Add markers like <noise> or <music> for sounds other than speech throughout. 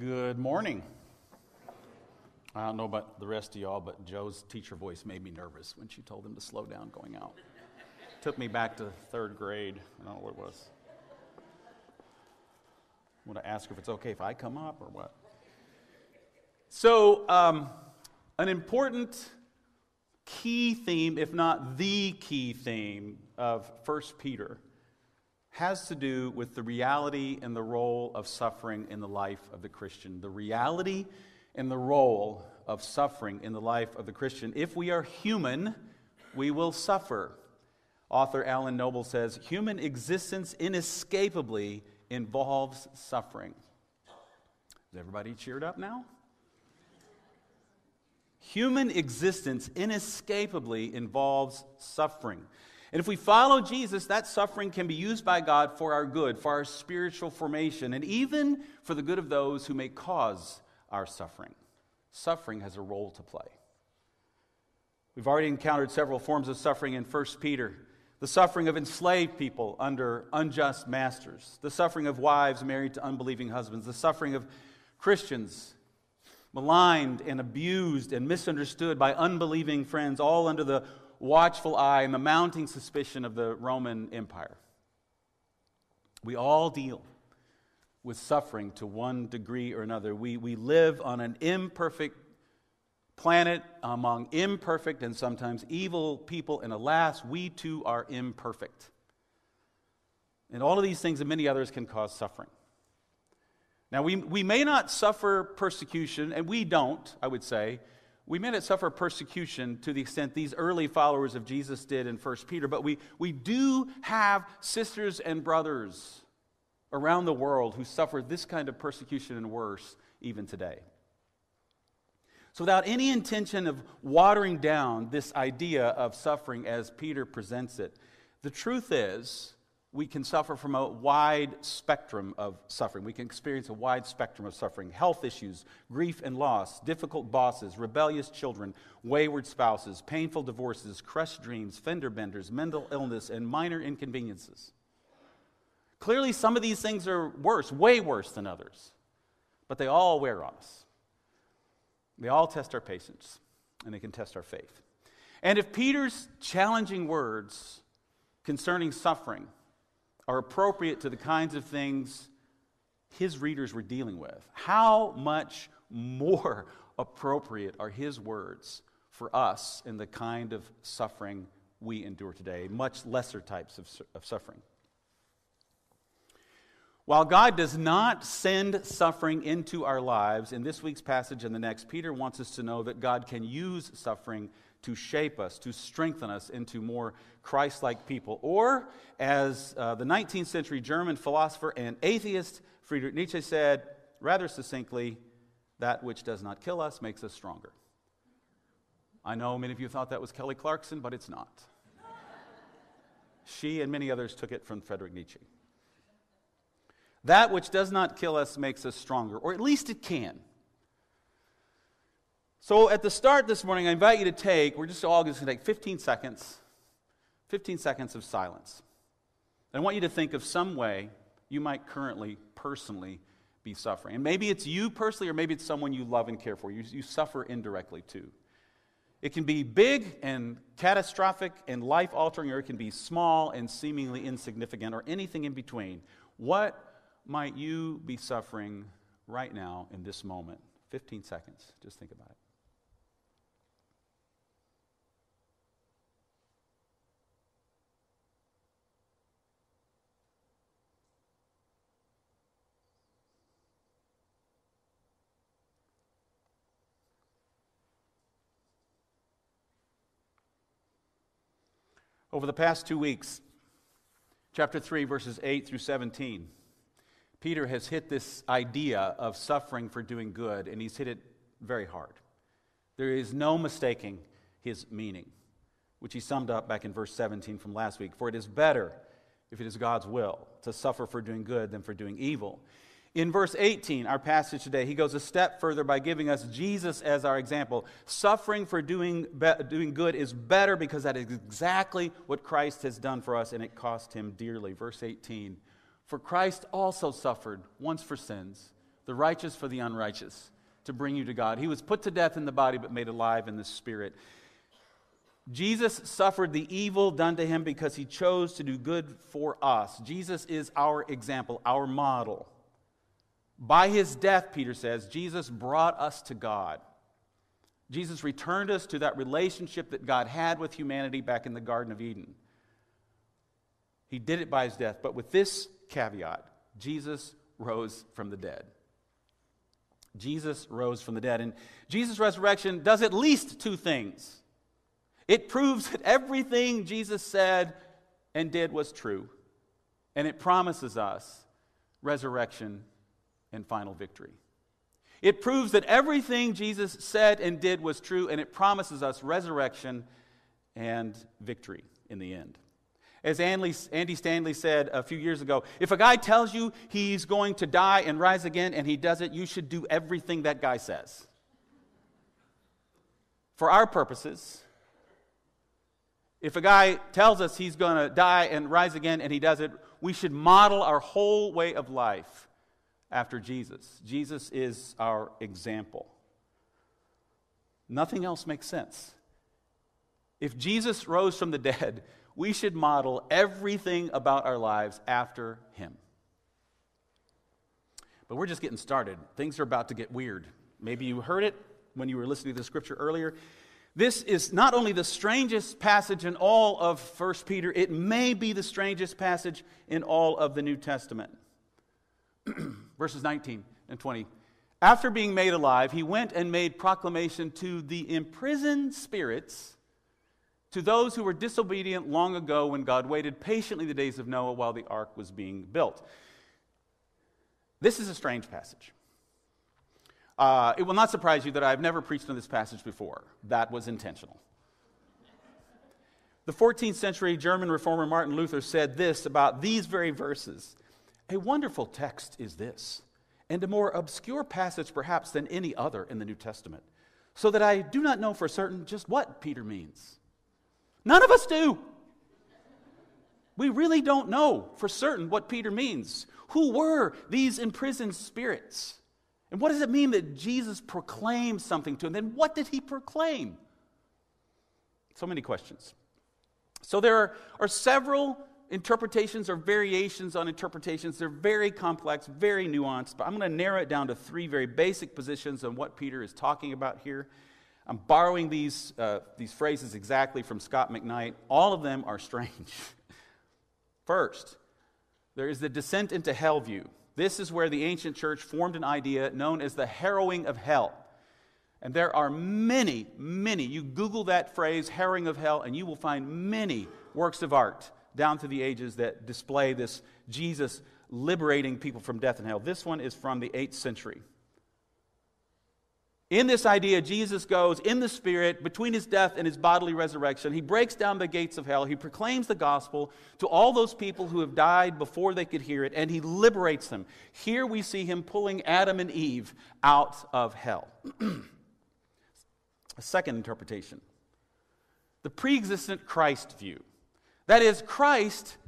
Good morning. I don't know about the rest of y'all, but Joe's teacher voice made me nervous when she told him to slow down going out. Took me back to third grade. I don't know what it was. I want to ask her if it's okay if I come up or what. So, um, an important key theme, if not the key theme, of 1 Peter has to do with the reality and the role of suffering in the life of the Christian. The reality and the role of suffering in the life of the Christian. If we are human, we will suffer. Author Alan Noble says human existence inescapably involves suffering. Is everybody cheered up now? Human existence inescapably involves suffering. And if we follow Jesus, that suffering can be used by God for our good, for our spiritual formation, and even for the good of those who may cause our suffering. Suffering has a role to play. We've already encountered several forms of suffering in 1 Peter the suffering of enslaved people under unjust masters, the suffering of wives married to unbelieving husbands, the suffering of Christians maligned and abused and misunderstood by unbelieving friends, all under the watchful eye and the mounting suspicion of the Roman Empire. We all deal with suffering to one degree or another. We, we live on an imperfect planet among imperfect and sometimes evil people, and alas, we too are imperfect. And all of these things and many others can cause suffering. Now, we, we may not suffer persecution, and we don't, I would say, we may not suffer persecution to the extent these early followers of Jesus did in 1 Peter, but we, we do have sisters and brothers around the world who suffer this kind of persecution and worse even today. So, without any intention of watering down this idea of suffering as Peter presents it, the truth is we can suffer from a wide spectrum of suffering. We can experience a wide spectrum of suffering health issues, grief and loss, difficult bosses, rebellious children, wayward spouses, painful divorces, crushed dreams, fender benders, mental illness, and minor inconveniences. Clearly, some of these things are worse, way worse than others, but they all wear on us. They all test our patience, and they can test our faith. And if Peter's challenging words concerning suffering, are appropriate to the kinds of things his readers were dealing with, how much more <laughs> appropriate are his words for us in the kind of suffering we endure today, much lesser types of, of suffering? While God does not send suffering into our lives, in this week's passage and the next, Peter wants us to know that God can use suffering to shape us, to strengthen us into more Christ like people. Or, as uh, the 19th century German philosopher and atheist Friedrich Nietzsche said, rather succinctly, that which does not kill us makes us stronger. I know many of you thought that was Kelly Clarkson, but it's not. she and many others took it from Friedrich Nietzsche. That which does not kill us makes us stronger, or at least it can. So at the start this morning, I invite you to take, we're just all going to take 15 seconds, 15 seconds of silence. And I want you to think of some way you might currently, personally, be suffering. And maybe it's you personally, or maybe it's someone you love and care for. You, you suffer indirectly too. It can be big and catastrophic and life altering, or it can be small and seemingly insignificant, or anything in between. What might you be suffering right now in this moment? 15 seconds. Just think about it. Over the past two weeks, chapter 3, verses 8 through 17, Peter has hit this idea of suffering for doing good, and he's hit it very hard. There is no mistaking his meaning, which he summed up back in verse 17 from last week. For it is better, if it is God's will, to suffer for doing good than for doing evil. In verse 18, our passage today, he goes a step further by giving us Jesus as our example. Suffering for doing, be- doing good is better because that is exactly what Christ has done for us, and it cost him dearly. Verse 18 For Christ also suffered once for sins, the righteous for the unrighteous, to bring you to God. He was put to death in the body, but made alive in the spirit. Jesus suffered the evil done to him because he chose to do good for us. Jesus is our example, our model. By his death, Peter says, Jesus brought us to God. Jesus returned us to that relationship that God had with humanity back in the Garden of Eden. He did it by his death, but with this caveat Jesus rose from the dead. Jesus rose from the dead. And Jesus' resurrection does at least two things it proves that everything Jesus said and did was true, and it promises us resurrection and final victory. It proves that everything Jesus said and did was true, and it promises us resurrection and victory in the end. As Andy Stanley said a few years ago, if a guy tells you he's going to die and rise again and he does it, you should do everything that guy says. For our purposes, if a guy tells us he's going to die and rise again and he does it, we should model our whole way of life after Jesus. Jesus is our example. Nothing else makes sense. If Jesus rose from the dead, we should model everything about our lives after him. But we're just getting started. Things are about to get weird. Maybe you heard it when you were listening to the scripture earlier. This is not only the strangest passage in all of 1 Peter, it may be the strangest passage in all of the New Testament. <clears throat> Verses 19 and 20. After being made alive, he went and made proclamation to the imprisoned spirits, to those who were disobedient long ago when God waited patiently the days of Noah while the ark was being built. This is a strange passage. Uh, it will not surprise you that I've never preached on this passage before. That was intentional. The 14th century German reformer Martin Luther said this about these very verses A wonderful text is this, and a more obscure passage perhaps than any other in the New Testament, so that I do not know for certain just what Peter means. None of us do. We really don't know for certain what Peter means. Who were these imprisoned spirits? And what does it mean that Jesus proclaimed something to them? Then what did he proclaim? So many questions. So there are, are several interpretations or variations on interpretations. They're very complex, very nuanced, but I'm going to narrow it down to three very basic positions on what Peter is talking about here. I'm borrowing these, uh, these phrases exactly from Scot McKnight. All of them are strange. <laughs> First, there is the descent into hell view. This is where the ancient church formed an idea known as the harrowing of hell. And there are many, many, you Google that phrase, harrowing of hell, and you will find many works of art down through the ages that display this Jesus liberating people from death and hell. This one is from the 8th century. In this idea, Jesus goes in the Spirit between his death and his bodily resurrection. He breaks down the gates of hell. He proclaims the gospel to all those people who have died before they could hear it, and he liberates them. Here we see him pulling Adam and Eve out of hell. <clears throat> A second interpretation the pre existent Christ view. That is, Christ,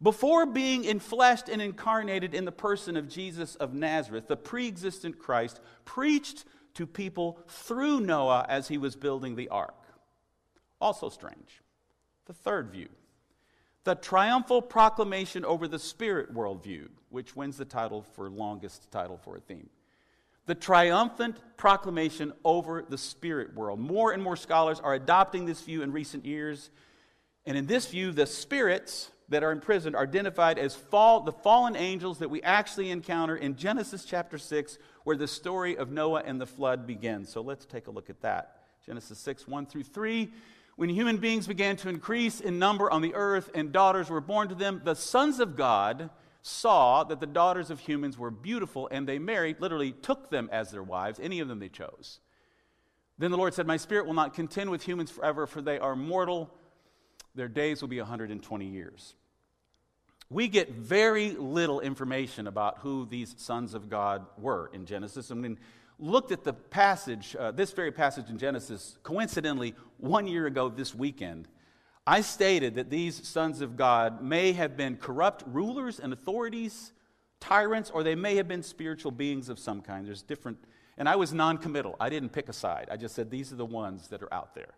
before being enfleshed and incarnated in the person of Jesus of Nazareth, the pre existent Christ preached to people through Noah as he was building the ark. Also strange. The third view the triumphal proclamation over the spirit worldview, which wins the title for longest title for a theme. The triumphant proclamation over the spirit world. More and more scholars are adopting this view in recent years. And in this view, the spirits that are imprisoned are identified as fall, the fallen angels that we actually encounter in Genesis chapter 6, where the story of Noah and the flood begins. So let's take a look at that. Genesis 6, 1 through 3. When human beings began to increase in number on the earth and daughters were born to them, the sons of God saw that the daughters of humans were beautiful and they married, literally took them as their wives, any of them they chose. Then the Lord said, My spirit will not contend with humans forever, for they are mortal. Their days will be 120 years we get very little information about who these sons of God were in Genesis. I mean, looked at the passage, uh, this very passage in Genesis, coincidentally, one year ago this weekend. I stated that these sons of God may have been corrupt rulers and authorities tyrants, or they may have been spiritual beings of some kind. There's different, and I was non committal. I didn't pick a side. I just said these are the ones that are out there.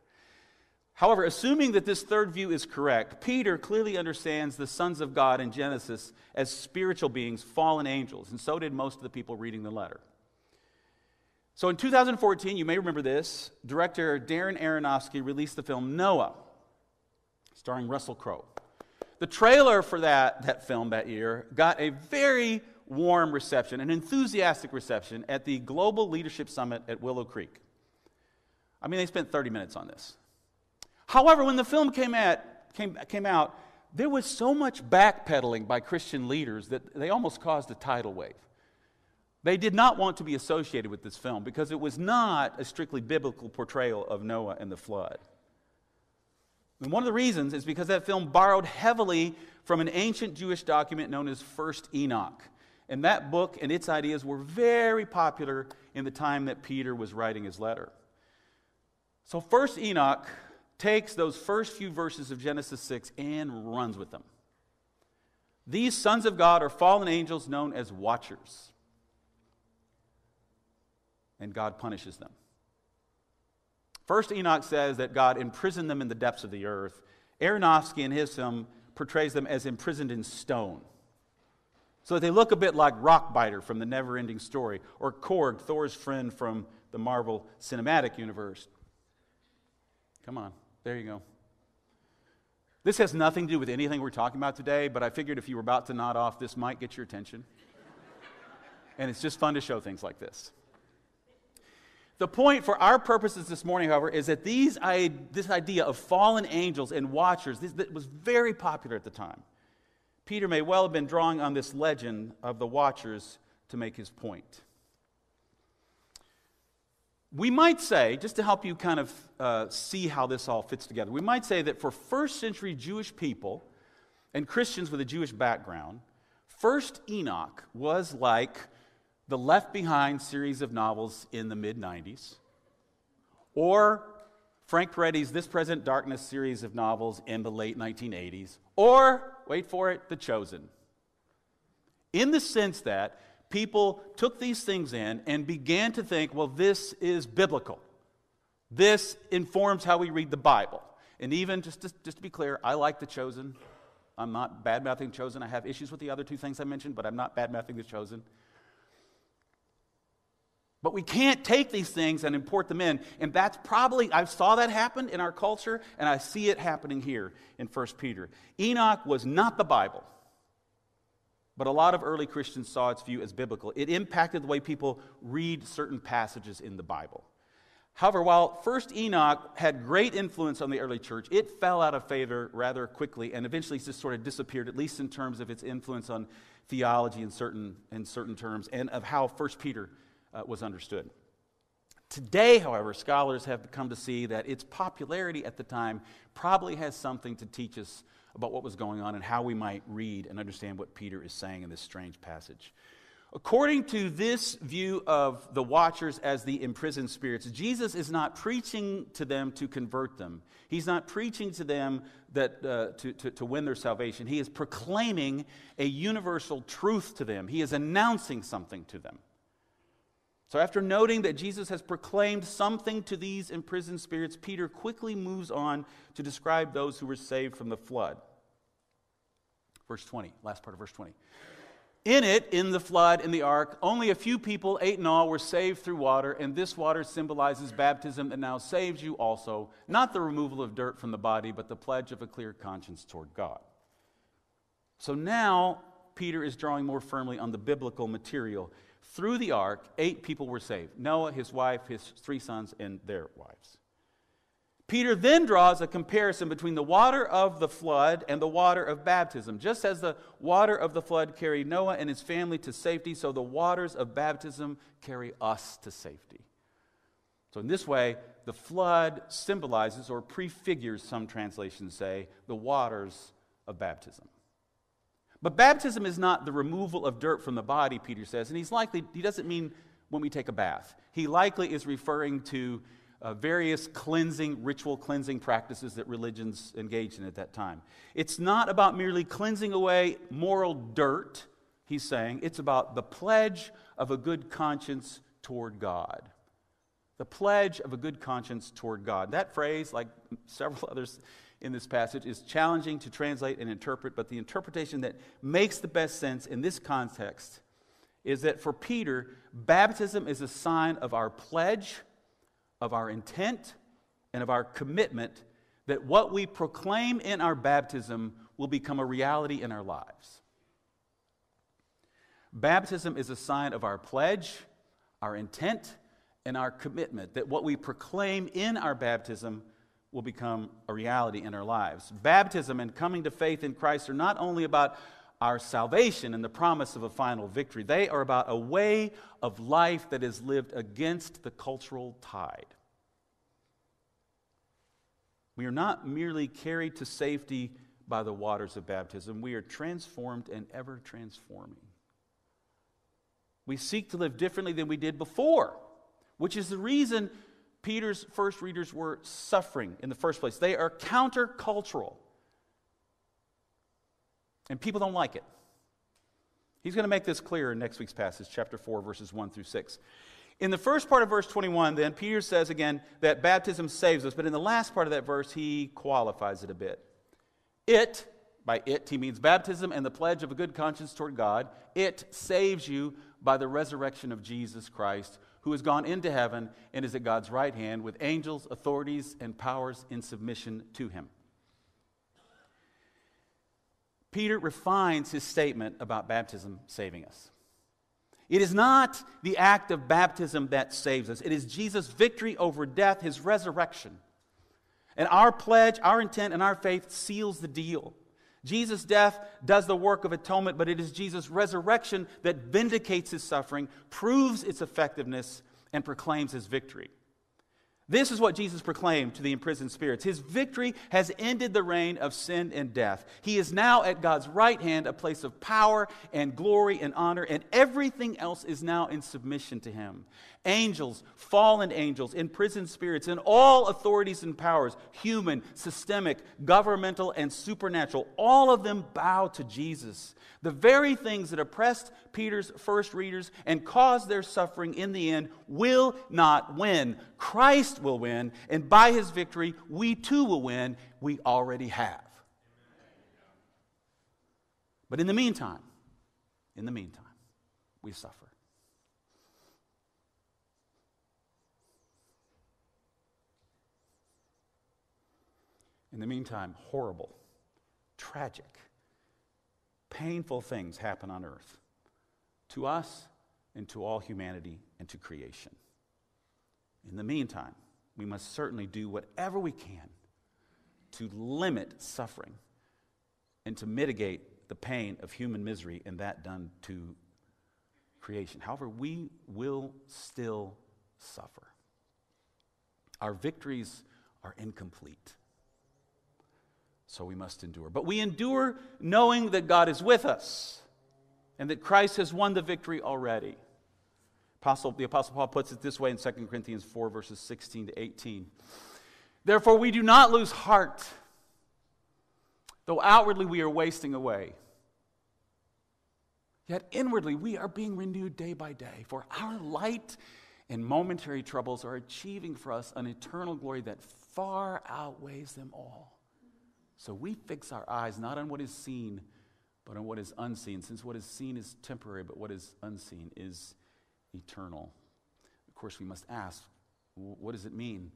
However, assuming that this third view is correct, Peter clearly understands the sons of God in Genesis as spiritual beings, fallen angels, and so did most of the people reading the letter. So in 2014, you may remember this, director Darren Aronofsky released the film Noah, starring Russell Crowe. The trailer for that, that film that year got a very warm reception, an enthusiastic reception at the Global Leadership Summit at Willow Creek. I mean, they spent 30 minutes on this. However, when the film came, at, came, came out, there was so much backpedaling by Christian leaders that they almost caused a tidal wave. They did not want to be associated with this film because it was not a strictly biblical portrayal of Noah and the flood. And one of the reasons is because that film borrowed heavily from an ancient Jewish document known as First Enoch. And that book and its ideas were very popular in the time that Peter was writing his letter. So, First Enoch takes those first few verses of Genesis 6 and runs with them. These sons of God are fallen angels known as watchers. And God punishes them. First, Enoch says that God imprisoned them in the depths of the earth. Aronofsky in his film portrays them as imprisoned in stone. So that they look a bit like Rockbiter from the Never Ending Story, or Korg, Thor's friend from the Marvel Cinematic Universe. Come on, there you go. This has nothing to do with anything we're talking about today, but I figured if you were about to nod off, this might get your attention. and it's just fun to show things like this. The point for our purposes this morning, however, is that these, I, this idea of fallen angels and watchers this, that was very popular at the time. Peter may well have been drawing on this legend of the watchers to make his point. We might say, just to help you kind of uh, see how this all fits together, we might say that for first century Jewish people and Christians with a Jewish background, First Enoch was like the Left Behind series of novels in the mid 90s, or Frank Peretti's This Present Darkness series of novels in the late 1980s, or, wait for it, The Chosen. In the sense that people took these things in and began to think, well, this is biblical. This informs how we read the Bible. And even, just to, just to be clear, I like The Chosen. I'm not bad mouthing Chosen. I have issues with the other two things I mentioned, but I'm not bad mouthing The Chosen. But we can't take these things and import them in. And that's probably, I saw that happen in our culture, and I see it happening here in 1 Peter. Enoch was not the Bible, but a lot of early Christians saw its view as biblical. It impacted the way people read certain passages in the Bible. However, while first Enoch had great influence on the early church, it fell out of favor rather quickly and eventually just sort of disappeared, at least in terms of its influence on theology in certain, in certain terms and of how First Peter uh, was understood. Today, however, scholars have come to see that its popularity at the time probably has something to teach us about what was going on and how we might read and understand what Peter is saying in this strange passage. According to this view of the watchers as the imprisoned spirits, Jesus is not preaching to them to convert them. He's not preaching to them that, uh, to, to, to win their salvation. He is proclaiming a universal truth to them, he is announcing something to them. So, after noting that Jesus has proclaimed something to these imprisoned spirits, Peter quickly moves on to describe those who were saved from the flood. Verse 20, last part of verse 20. In it, in the flood, in the ark, only a few people, eight in all, were saved through water, and this water symbolizes baptism that now saves you also, not the removal of dirt from the body, but the pledge of a clear conscience toward God. So now, Peter is drawing more firmly on the biblical material through the ark, eight people were saved Noah, his wife, his three sons, and their wives. Peter then draws a comparison between the water of the flood and the water of baptism. Just as the water of the flood carried Noah and his family to safety, so the waters of baptism carry us to safety. So, in this way, the flood symbolizes or prefigures, some translations say, the waters of baptism. But baptism is not the removal of dirt from the body, Peter says, and he's likely, he doesn't mean when we take a bath. He likely is referring to uh, various cleansing, ritual cleansing practices that religions engaged in at that time. It's not about merely cleansing away moral dirt, he's saying it's about the pledge of a good conscience toward God. The pledge of a good conscience toward God. That phrase, like several <laughs> others in this passage, is challenging to translate and interpret, but the interpretation that makes the best sense in this context is that for Peter, baptism is a sign of our pledge, of our intent, and of our commitment that what we proclaim in our baptism will become a reality in our lives. Baptism is a sign of our pledge, our intent, and our commitment that what we proclaim in our baptism will become a reality in our lives. Baptism and coming to faith in Christ are not only about our salvation and the promise of a final victory, they are about a way of life that is lived against the cultural tide. We are not merely carried to safety by the waters of baptism, we are transformed and ever transforming. We seek to live differently than we did before, which is the reason Peter's first readers were suffering in the first place. They are countercultural. And people don't like it. He's going to make this clear in next week's passage, chapter 4, verses 1 through 6. In the first part of verse 21, then, Peter says again that baptism saves us, but in the last part of that verse, he qualifies it a bit. It, by it, he means baptism and the pledge of a good conscience toward God. It saves you by the resurrection of Jesus Christ, who has gone into heaven and is at God's right hand with angels, authorities, and powers in submission to him. Peter refines his statement about baptism saving us. It is not the act of baptism that saves us, it is Jesus' victory over death, his resurrection. And our pledge, our intent, and our faith seals the deal. Jesus' death does the work of atonement, but it is Jesus' resurrection that vindicates his suffering, proves its effectiveness, and proclaims his victory. This is what Jesus proclaimed to the imprisoned spirits. His victory has ended the reign of sin and death. He is now at God's right hand, a place of power and glory and honor, and everything else is now in submission to him. Angels, fallen angels, imprisoned spirits, and all authorities and powers, human, systemic, governmental, and supernatural, all of them bow to Jesus. The very things that oppressed Peter's first readers and caused their suffering in the end will not win. Christ will win, and by his victory, we too will win. We already have. But in the meantime, in the meantime, we suffer. In the meantime, horrible, tragic, painful things happen on earth to us and to all humanity and to creation. In the meantime, we must certainly do whatever we can to limit suffering and to mitigate the pain of human misery and that done to creation. However, we will still suffer. Our victories are incomplete so we must endure. But we endure knowing that God is with us and that Christ has won the victory already. Apostle, the Apostle Paul puts it this way in 2 Corinthians 4, verses 16 to 18. Therefore, we do not lose heart, though outwardly we are wasting away. Yet inwardly we are being renewed day by day, for our light and momentary troubles are achieving for us an eternal glory that far outweighs them all. So we fix our eyes not on what is seen, but on what is unseen, since what is seen is temporary, but what is unseen is eternal. Of course, we must ask what does it mean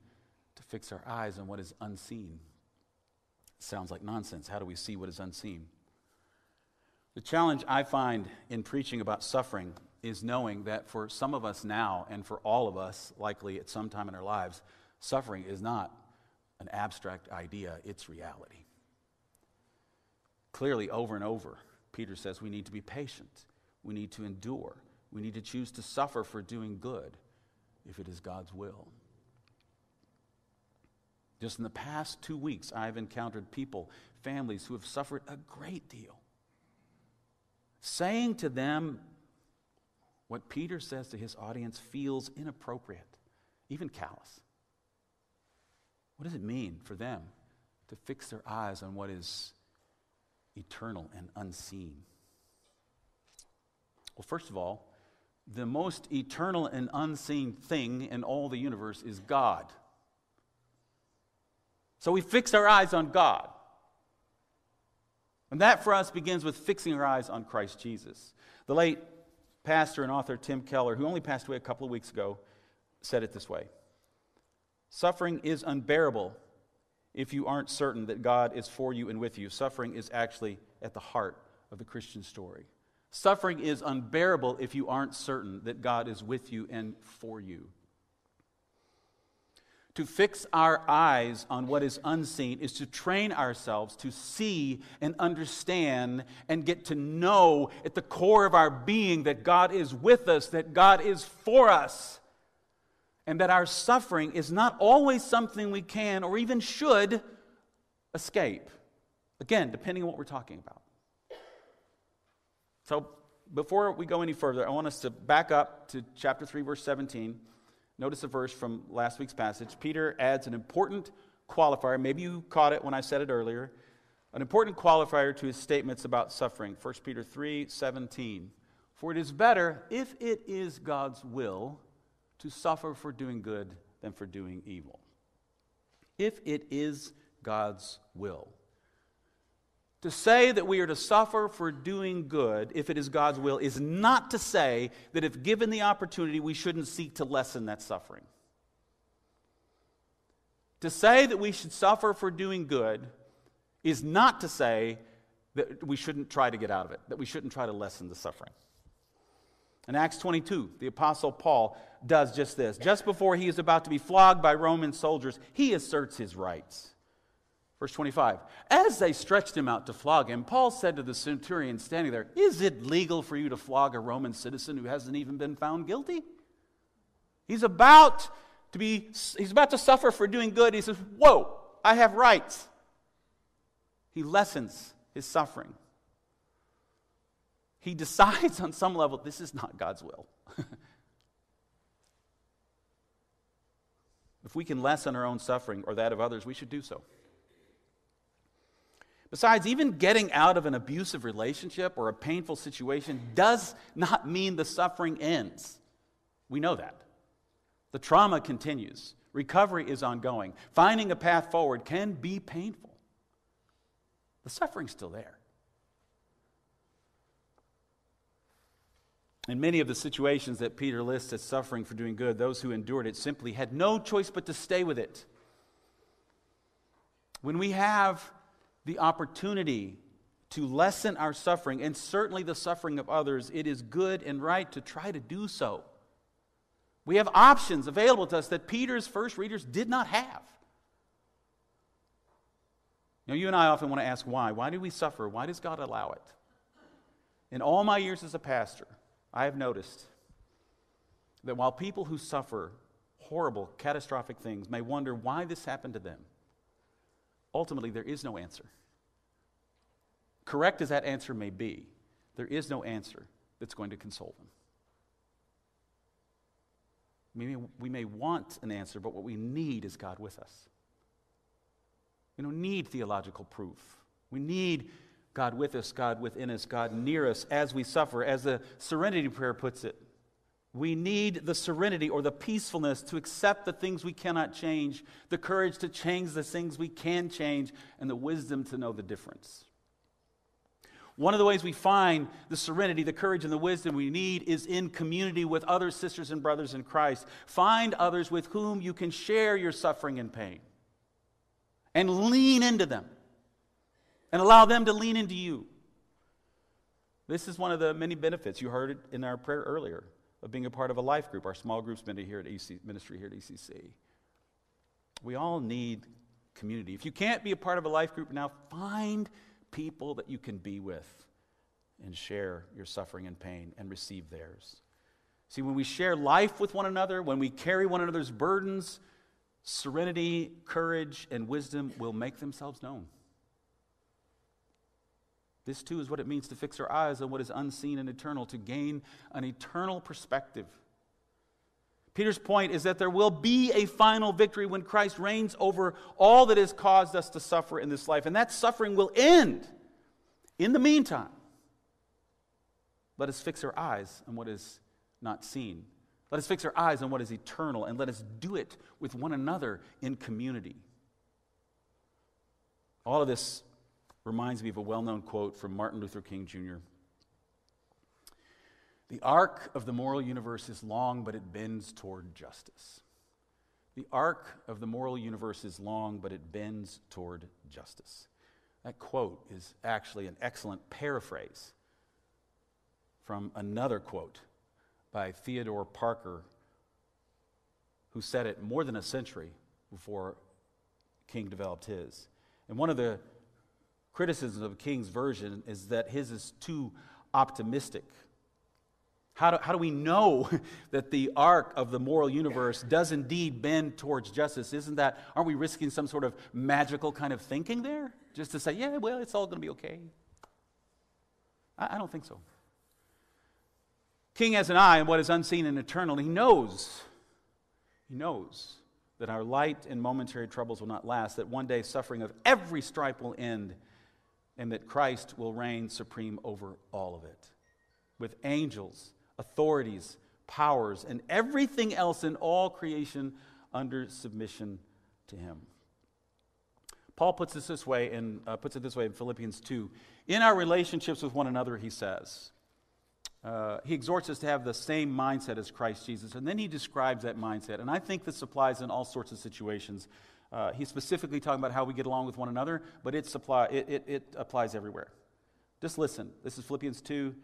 to fix our eyes on what is unseen? Sounds like nonsense. How do we see what is unseen? The challenge I find in preaching about suffering is knowing that for some of us now, and for all of us, likely at some time in our lives, suffering is not an abstract idea, it's reality. Clearly, over and over, Peter says we need to be patient, we need to endure, we need to choose to suffer for doing good if it is God's will. Just in the past two weeks, I've encountered people, families who have suffered a great deal. Saying to them what Peter says to his audience feels inappropriate, even callous. What does it mean for them to fix their eyes on what is eternal and unseen. Well, first of all, the most eternal and unseen thing in all the universe is God. So we fix our eyes on God. And that for us begins with fixing our eyes on Christ Jesus. The late pastor and author Tim Keller, who only passed away a couple of weeks ago, said it this way Suffering is unbearable if you aren't certain that God is for you and with you. Suffering is actually at the heart of the Christian story. Suffering is unbearable if you aren't certain that God is with you and for you. To fix our eyes on what is unseen is to train ourselves to see and understand and get to know at the core of our being that God is with us, that God is for us, and that our suffering is not always something we can or even should escape. Again, depending on what we're talking about. So, before we go any further, I want us to back up to chapter 3, verse 17. Notice a verse from last week's passage. Peter adds an important qualifier. Maybe you caught it when I said it earlier. An important qualifier to his statements about suffering. 1 Peter 3 17. For it is better, if it is God's will, to suffer for doing good than for doing evil. If it is God's will. To say that we are to suffer for doing good, if it is God's will, is not to say that if given the opportunity, we shouldn't seek to lessen that suffering. To say that we should suffer for doing good is not to say that we shouldn't try to get out of it, that we shouldn't try to lessen the suffering. In Acts 22, the Apostle Paul does just this. Just before he is about to be flogged by Roman soldiers, he asserts his rights. Verse 25 As they stretched him out to flog him, Paul said to the centurion standing there, Is it legal for you to flog a Roman citizen who hasn't even been found guilty? He's about to be, he's about to suffer for doing good. He says, Whoa, I have rights. He lessens his suffering. He decides on some level, this is not God's will. <laughs> if we can lessen our own suffering or that of others, we should do so. Besides, even getting out of an abusive relationship or a painful situation does not mean the suffering ends. We know that. The trauma continues, recovery is ongoing. Finding a path forward can be painful. The suffering's still there. In many of the situations that Peter lists as suffering for doing good, those who endured it simply had no choice but to stay with it. When we have the opportunity to lessen our suffering and certainly the suffering of others, it is good and right to try to do so. We have options available to us that Peter's first readers did not have. You know, you and I often want to ask why. Why do we suffer? Why does God allow it? In all my years as a pastor, I have noticed that while people who suffer horrible, catastrophic things may wonder why this happened to them, ultimately there is no answer. Correct as that answer may be, there is no answer that's going to console them. We may, we may want an answer, but what we need is God with us. We don't need theological proof. We need God with us, God within us, God near us as we suffer. As the serenity prayer puts it, we need the serenity or the peacefulness to accept the things we cannot change, the courage to change the things we can change, and the wisdom to know the difference. One of the ways we find the serenity, the courage, and the wisdom we need is in community with other sisters and brothers in Christ. Find others with whom you can share your suffering and pain and lean into them and allow them to lean into you. This is one of the many benefits. You heard it in our prayer earlier of being a part of a life group, our small groups here at EC, ministry here at ECC. We all need community. If you can't be a part of a life group now, find people that you can be with and share your suffering and pain and receive theirs. See, when we share life with one another, when we carry one another's burdens, serenity, courage, and wisdom will make themselves known. This too is what it means to fix our eyes on what is unseen and eternal, to gain an eternal perspective. Peter's point is that there will be a final victory when Christ reigns over all that has caused us to suffer in this life, and that suffering will end. In the meantime, Let us fix our eyes on what is not seen. Let us fix our eyes on what is eternal, and let us do it with one another in community. All of this reminds me of a well known quote from Martin Luther King Jr. The arc of the moral universe is long, but it bends toward justice. The arc of the moral universe is long, but it bends toward justice. That quote is actually an excellent paraphrase from another quote by Theodore Parker, who said it more than a century before King developed his. And one of the criticisms of King's version is that his is too optimistic. How do, how do we know <laughs> that the arc of the moral universe does indeed bend towards justice? Isn't that, aren't we risking some sort of magical kind of thinking there? Just to say, yeah, well, it's all going to be okay. I, I don't think so. King has an eye on what is unseen and eternal. He knows, he knows that our light and momentary troubles will not last, that one day suffering of every stripe will end, and that Christ will reign supreme over all of it. With angels, authorities, powers, and everything else in all creation under submission to him. Paul puts, this this way in, uh, puts it this way in Philippians 2. In our relationships with one another, he says, uh, he exhorts us to have the same mindset as Christ Jesus. And then he describes that mindset. And I think this applies in all sorts of situations. Uh, he's specifically talking about how we get along with one another, but it, supply, it, it, it applies everywhere. Just listen. This is Philippians 2,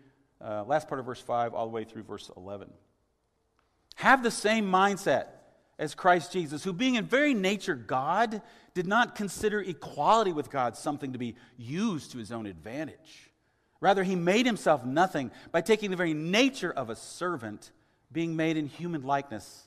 uh, last part of verse 5, all the way through verse 11. Have the same mindset as Christ Jesus, who, being in very nature God, did not consider equality with God something to be used to his own advantage. Rather, he made himself nothing by taking the very nature of a servant, being made in human likeness.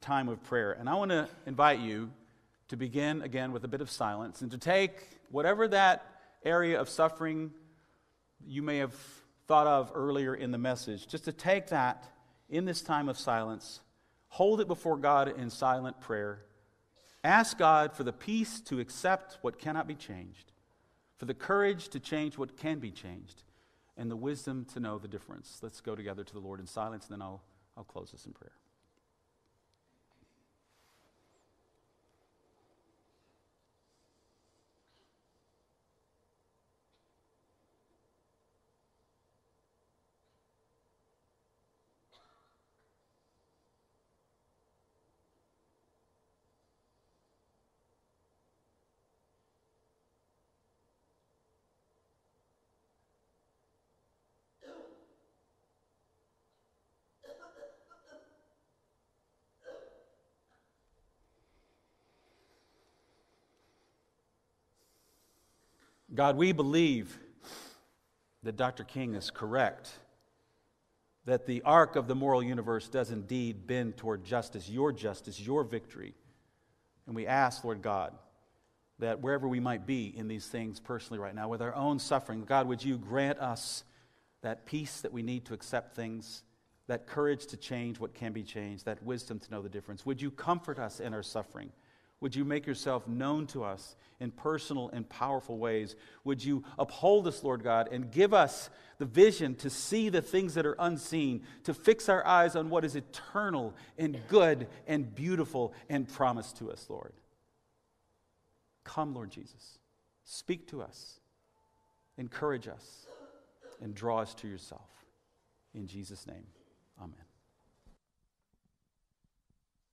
time of prayer? And I want to invite you to begin again with a bit of silence and to take whatever that area of suffering you may have thought of earlier in the message, just to take that in this time of silence, hold it before God in silent prayer. Ask God for the peace to accept what cannot be changed, for the courage to change what can be changed, and the wisdom to know the difference. Let's go together to the Lord in silence, and then I'll, I'll close this in prayer. God, we believe that Dr. King is correct, that the arc of the moral universe does indeed bend toward justice, your justice, your victory. And we ask, Lord God, that wherever we might be in these things personally right now, with our own suffering, God, would you grant us that peace that we need to accept things, that courage to change what can be changed, that wisdom to know the difference? Would you comfort us in our suffering? Would you make yourself known to us in personal and powerful ways? Would you uphold us, Lord God, and give us the vision to see the things that are unseen, to fix our eyes on what is eternal and good and beautiful and promised to us, Lord? Come, Lord Jesus. Speak to us, encourage us, and draw us to yourself. In Jesus' name, amen.